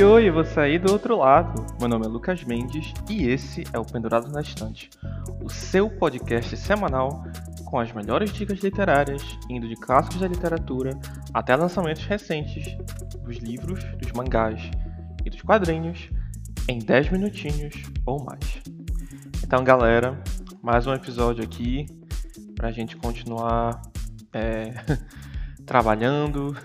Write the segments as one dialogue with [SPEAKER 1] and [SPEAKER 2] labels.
[SPEAKER 1] Oi, oi, você aí do outro lado. Meu nome é Lucas Mendes e esse é o Pendurado na Estante, o seu podcast semanal com as melhores dicas literárias, indo de clássicos da literatura até lançamentos recentes dos livros, dos mangás e dos quadrinhos em 10 minutinhos ou mais. Então, galera, mais um episódio aqui pra gente continuar é, trabalhando,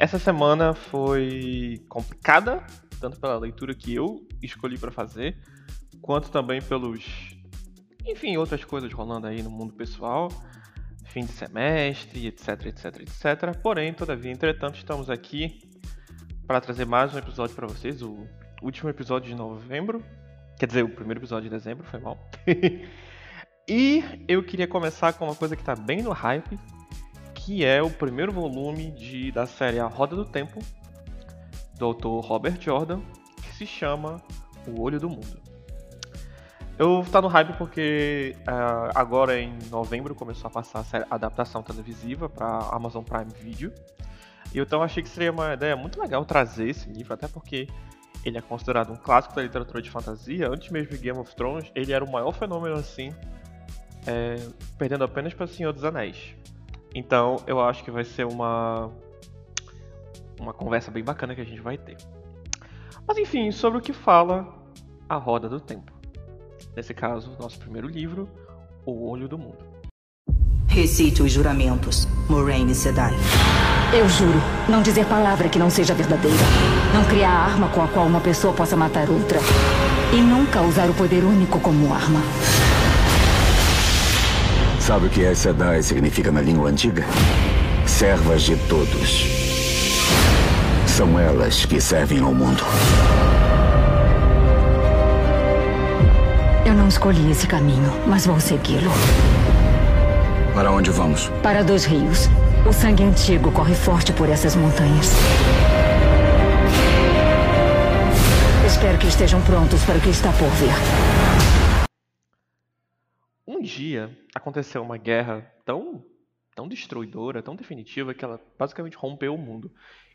[SPEAKER 1] essa semana foi complicada, tanto pela leitura que eu escolhi para fazer, quanto também pelos, enfim, outras coisas rolando aí no mundo pessoal, fim de semestre, etc, etc, etc. Porém, todavia, entretanto, estamos aqui para trazer mais um episódio para vocês, o último episódio de novembro, quer dizer, o primeiro episódio de dezembro, foi mal. e eu queria começar com uma coisa que está bem no hype, que é o primeiro volume de, da série A Roda do Tempo, do autor Robert Jordan, que se chama O Olho do Mundo. Eu tá no hype porque uh, agora em novembro começou a passar a adaptação televisiva para Amazon Prime Video. E então achei que seria uma ideia muito legal trazer esse livro, até porque ele é considerado um clássico da literatura de fantasia. Antes mesmo de Game of Thrones, ele era o maior fenômeno assim, é, perdendo apenas para Senhor dos Anéis. Então eu acho que vai ser uma uma conversa bem bacana que a gente vai ter. Mas enfim, sobre o que fala a Roda do Tempo. Nesse caso, nosso primeiro livro, O Olho do Mundo.
[SPEAKER 2] Recite os juramentos, Moraine Sedai.
[SPEAKER 3] Eu juro não dizer palavra que não seja verdadeira. Não criar arma com a qual uma pessoa possa matar outra. E nunca usar o poder único como arma.
[SPEAKER 4] Sabe o que é Sedai significa na língua antiga? Servas de todos. São elas que servem ao mundo.
[SPEAKER 3] Eu não escolhi esse caminho, mas vou segui-lo.
[SPEAKER 4] Para onde vamos?
[SPEAKER 3] Para dois rios. O sangue antigo corre forte por essas montanhas. Espero que estejam prontos para o que está por vir
[SPEAKER 1] um dia aconteceu uma guerra tão, tão destruidora, tão definitiva, que ela basicamente rompeu o mundo.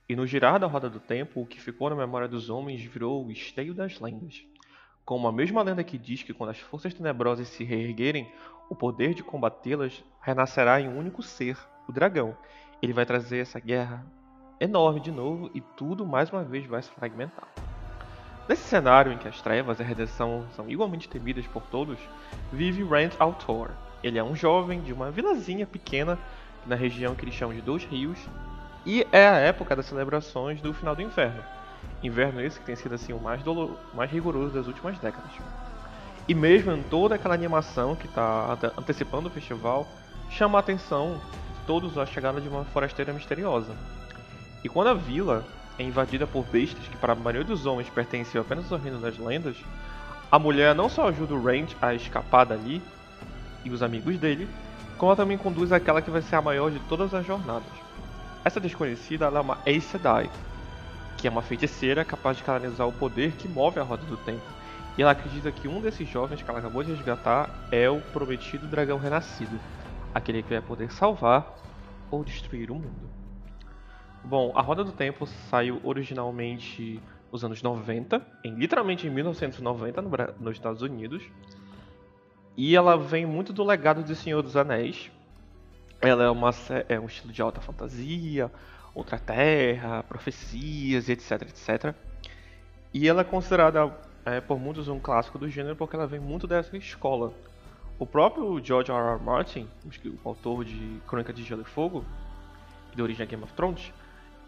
[SPEAKER 1] E no girar da roda do tempo, o que ficou na memória dos homens virou o esteio das lendas. Como a mesma lenda que diz que quando as forças tenebrosas se reerguerem, o poder de combatê-las renascerá em um único ser, o dragão. Ele vai trazer essa guerra enorme de novo e tudo mais uma vez vai se fragmentar. Nesse cenário em que as trevas e a redenção são igualmente temidas por todos, vive Rand Altor. Ele é um jovem de uma vilazinha pequena na região que eles chamam de Dois Rios, e é a época das celebrações do final do inverno. Inverno esse que tem sido assim o mais, dolor, mais rigoroso das últimas décadas. E mesmo em toda aquela animação que está antecipando o festival, chama a atenção de todos a chegada de uma forasteira misteriosa. E quando a vila é invadida por bestas que para a maioria dos homens pertenciam apenas ao reino das lendas, a mulher não só ajuda o Rand a escapar dali e os amigos dele, como ela também conduz aquela que vai ser a maior de todas as jornadas. Essa desconhecida é uma Aes Sedai, que é uma feiticeira capaz de canalizar o poder que move a roda do tempo. E ela acredita que um desses jovens que ela acabou de resgatar é o prometido dragão renascido, aquele que vai poder salvar ou destruir o mundo. Bom, A Roda do Tempo saiu originalmente nos anos 90, em, literalmente em 1990 no, nos Estados Unidos. E ela vem muito do legado de Senhor dos Anéis. Ela é, uma, é um estilo de alta fantasia, outra terra, profecias, etc, etc. E ela é considerada é, por muitos um clássico do gênero porque ela vem muito dessa escola. O próprio George R. R. Martin, o autor de Crônica de Gelo e Fogo, de origem Game of Thrones,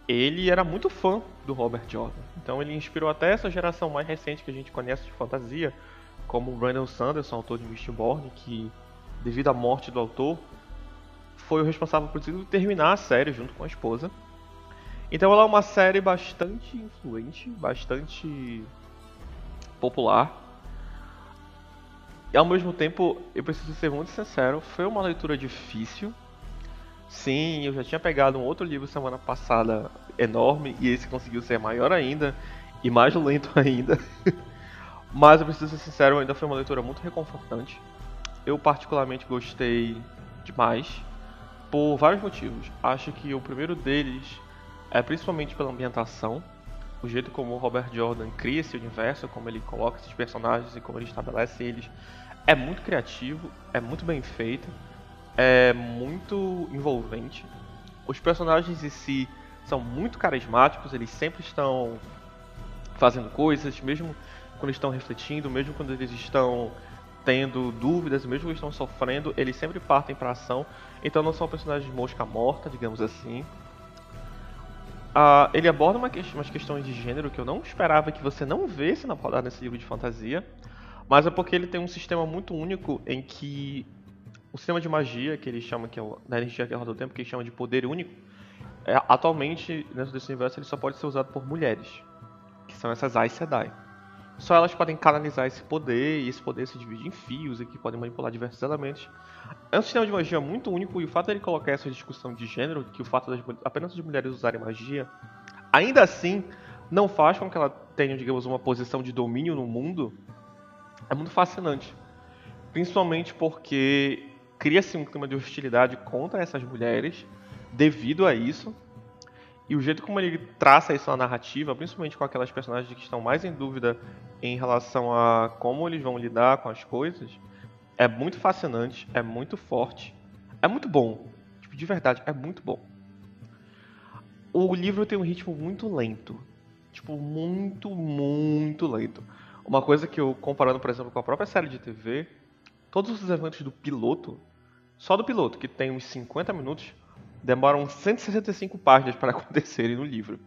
[SPEAKER 1] ele era muito fã do Robert Jordan. Então ele inspirou até essa geração mais recente que a gente conhece de fantasia, como o Brandon Sanderson, autor de Mistborn, que devido à morte do autor, foi o responsável por terminar a série junto com a esposa. Então ela é uma série bastante influente, bastante popular. E ao mesmo tempo, eu preciso ser muito sincero, foi uma leitura difícil, Sim, eu já tinha pegado um outro livro semana passada enorme e esse conseguiu ser maior ainda e mais lento ainda. Mas eu preciso ser sincero, ainda foi uma leitura muito reconfortante. Eu particularmente gostei demais por vários motivos. Acho que o primeiro deles é principalmente pela ambientação. o jeito como o Robert Jordan cria esse universo, como ele coloca esses personagens e como ele estabelece eles, é muito criativo, é muito bem feito, é muito envolvente. Os personagens em si são muito carismáticos, eles sempre estão fazendo coisas, mesmo quando estão refletindo, mesmo quando eles estão tendo dúvidas, mesmo que estão sofrendo, eles sempre partem para ação. Então não são personagens mosca morta, digamos assim. Uh, ele aborda uma que umas questões de gênero que eu não esperava que você não vesse na rodada nesse livro de fantasia, mas é porque ele tem um sistema muito único em que o sistema de magia, que ele chama que é o, da energia que é roda do tempo, que ele chama de poder único, é, atualmente dentro desse universo ele só pode ser usado por mulheres, que são essas Aes Sedai. Só elas podem canalizar esse poder, e esse poder se divide em fios, e que podem manipular diversos elementos. É um sistema de magia muito único, e o fato de ele colocar essa discussão de gênero, que o fato de apenas as mulheres usarem magia, ainda assim não faz com que ela tenha, digamos, uma posição de domínio no mundo, é muito fascinante. Principalmente porque cria-se um clima de hostilidade contra essas mulheres devido a isso. E o jeito como ele traça isso na narrativa, principalmente com aquelas personagens que estão mais em dúvida em relação a como eles vão lidar com as coisas, é muito fascinante, é muito forte, é muito bom. Tipo, de verdade, é muito bom. O livro tem um ritmo muito lento. Tipo, muito, muito lento. Uma coisa que eu, comparando, por exemplo, com a própria série de TV, todos os eventos do piloto, só do piloto, que tem uns 50 minutos, demoram 165 páginas para acontecerem no livro.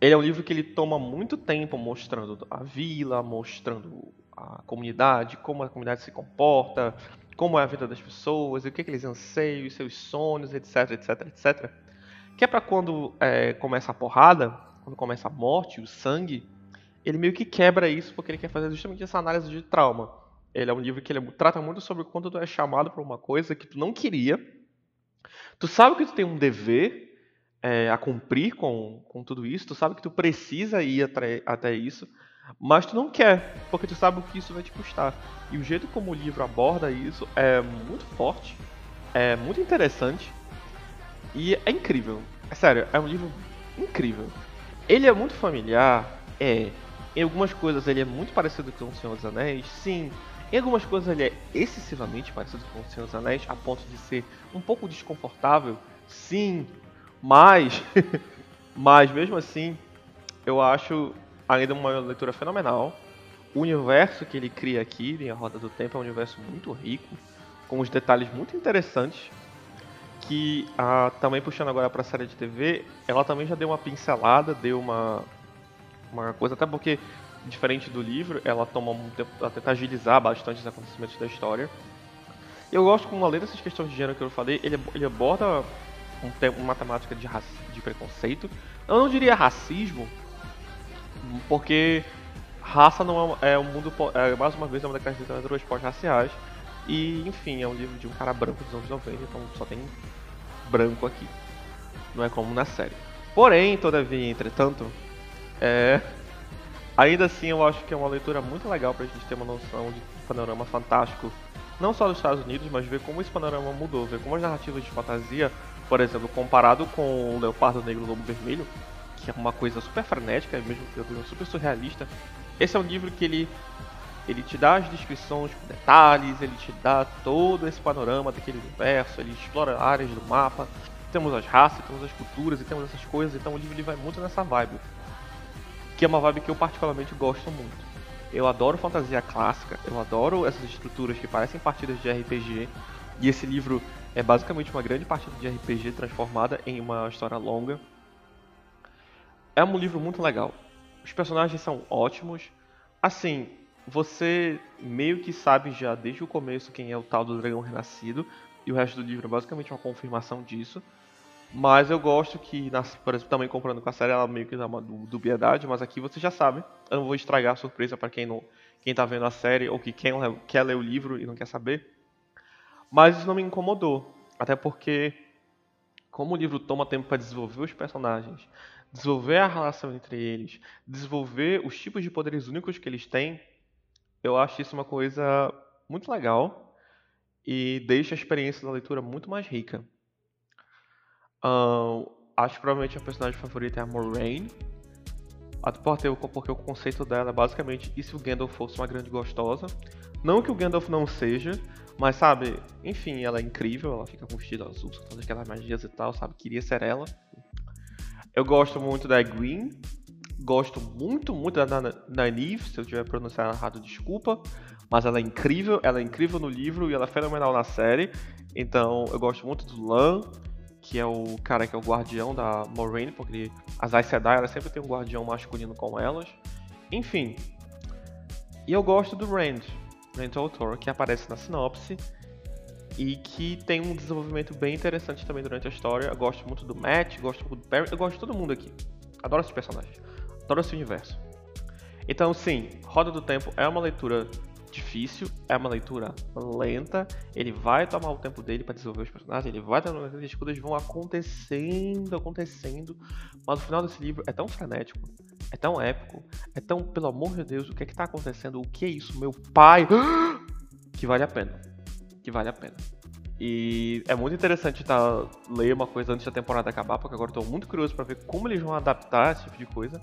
[SPEAKER 1] Ele é um livro que ele toma muito tempo mostrando a vila, mostrando a comunidade, como a comunidade se comporta, como é a vida das pessoas, o que, é que eles anseiam, seus sonhos, etc, etc, etc. Que é para quando é, começa a porrada, quando começa a morte, o sangue, ele meio que quebra isso porque ele quer fazer justamente essa análise de trauma. Ele é um livro que ele trata muito sobre quando tu é chamado para uma coisa que tu não queria, Tu sabe que tu tem um dever é, a cumprir com, com tudo isso, tu sabe que tu precisa ir até, até isso, mas tu não quer, porque tu sabe o que isso vai te custar. E o jeito como o livro aborda isso é muito forte, é muito interessante e é incrível. É sério, é um livro incrível. Ele é muito familiar, é. Em algumas coisas ele é muito parecido com O Senhor dos Anéis, sim. Em algumas coisas ele é excessivamente parecido com O Senhor dos Anéis, a ponto de ser um pouco desconfortável, sim, mas, mas mesmo assim, eu acho ainda uma leitura fenomenal. O universo que ele cria aqui em A Roda do Tempo é um universo muito rico, com os detalhes muito interessantes, que ah, também puxando agora para a série de TV, ela também já deu uma pincelada, deu uma, uma coisa, até porque diferente do livro, ela toma um tempo a tentar agilizar bastante os acontecimentos da história. Eu gosto como além dessas questões de gênero que eu falei, ele, ele aborda um tema, uma temática de, de preconceito. Eu não diria racismo, porque raça não é, é um mundo é, mais uma vez é uma daquelas literaturas pós-raciais. E enfim, é um livro de um cara branco dos anos 90, então só tem branco aqui. Não é como na série. Porém, todavia, entretanto, é, Ainda assim, eu acho que é uma leitura muito legal para a gente ter uma noção de panorama fantástico, não só dos Estados Unidos, mas ver como esse panorama mudou, ver como as narrativas de fantasia, por exemplo, comparado com o Leopardo Negro e o Lobo Vermelho, que é uma coisa super frenética, mesmo que super surrealista. Esse é um livro que ele ele te dá as descrições com detalhes, ele te dá todo esse panorama daquele universo, ele explora áreas do mapa. Temos as raças, temos as culturas e temos essas coisas, então o livro ele vai muito nessa vibe que é uma vibe que eu particularmente gosto muito. Eu adoro fantasia clássica, eu adoro essas estruturas que parecem partidas de RPG, e esse livro é basicamente uma grande partida de RPG transformada em uma história longa. É um livro muito legal. Os personagens são ótimos. Assim, você meio que sabe já desde o começo quem é o tal do dragão renascido, e o resto do livro é basicamente uma confirmação disso. Mas eu gosto que, nas, por exemplo, também comprando com a série, ela meio que dá uma dubiedade, mas aqui você já sabe. Eu não vou estragar a surpresa para quem não quem tá vendo a série ou que quem quer ler o livro e não quer saber. Mas isso não me incomodou, até porque como o livro toma tempo para desenvolver os personagens, desenvolver a relação entre eles, desenvolver os tipos de poderes únicos que eles têm, eu acho isso uma coisa muito legal e deixa a experiência da leitura muito mais rica. Acho que provavelmente a personagem favorita é a Moraine. Até porque, o conceito dela é basicamente e se o Gandalf fosse uma grande gostosa? Não que o Gandalf não seja, mas sabe, enfim, ela é incrível, ela fica com vestido azul, todas aquelas magias e tal, sabe? Queria ser ela. Eu gosto muito da Green, gosto muito, muito da Nynaeve, se eu tiver pronunciado errado, desculpa. Mas ela é incrível, ela é incrível no livro e ela é fenomenal na série. Então eu gosto muito do Lan, que é o cara que é o guardião da Moraine, porque as Aes Sedai ela sempre tem um guardião masculino com elas. Enfim. E eu gosto do Rand, Rand Autor, que aparece na sinopse e que tem um desenvolvimento bem interessante também durante a história. Eu gosto muito do Matt, gosto muito do Perry, eu gosto de todo mundo aqui. Adoro esses personagens, adoro esse universo. Então, sim, Roda do Tempo é uma leitura difícil, é uma leitura lenta, ele vai tomar o tempo dele para desenvolver os personagens, ele vai ter as coisas vão acontecendo, acontecendo, mas o final desse livro é tão frenético, é tão épico, é tão, pelo amor de Deus, o que é que tá acontecendo? O que é isso, meu pai? Que vale a pena. Que vale a pena. E é muito interessante tá, ler uma coisa antes da temporada acabar, porque agora estou muito curioso para ver como eles vão adaptar esse tipo de coisa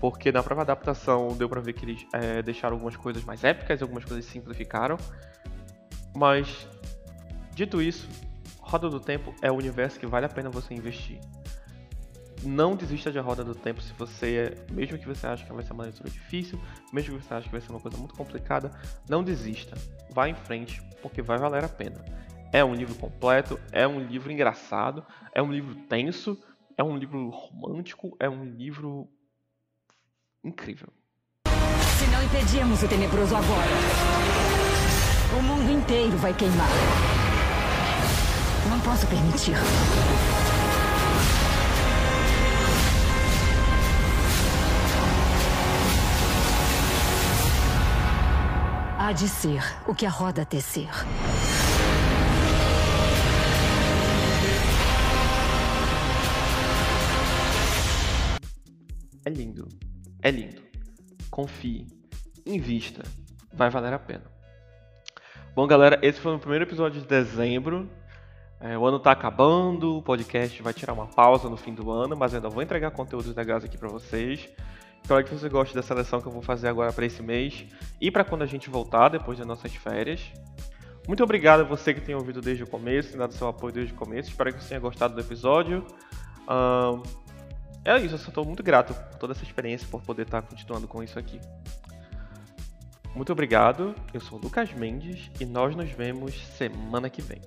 [SPEAKER 1] porque na própria adaptação deu pra ver que eles é, deixaram algumas coisas mais épicas, algumas coisas simplificaram. Mas, dito isso, Roda do Tempo é o universo que vale a pena você investir. Não desista de Roda do Tempo se você, mesmo que você ache que vai ser uma leitura difícil, mesmo que você ache que vai ser uma coisa muito complicada, não desista. Vá em frente, porque vai valer a pena. É um livro completo, é um livro engraçado, é um livro tenso, é um livro romântico, é um livro incrível.
[SPEAKER 3] Se não impedirmos o tenebroso agora, o mundo inteiro vai queimar. Não posso permitir. Há de ser o que a roda tecer.
[SPEAKER 1] É lindo. É lindo. Confie. Invista. Vai valer a pena. Bom, galera, esse foi o primeiro episódio de dezembro. É, o ano tá acabando, o podcast vai tirar uma pausa no fim do ano, mas ainda vou entregar conteúdos legais aqui para vocês. Espero que você goste da seleção que eu vou fazer agora para esse mês e para quando a gente voltar depois das nossas férias. Muito obrigado a você que tem ouvido desde o começo, dado seu apoio desde o começo. Espero que você tenha gostado do episódio. É isso, eu estou muito grato por toda essa experiência, por poder estar continuando com isso aqui. Muito obrigado, eu sou o Lucas Mendes e nós nos vemos semana que vem.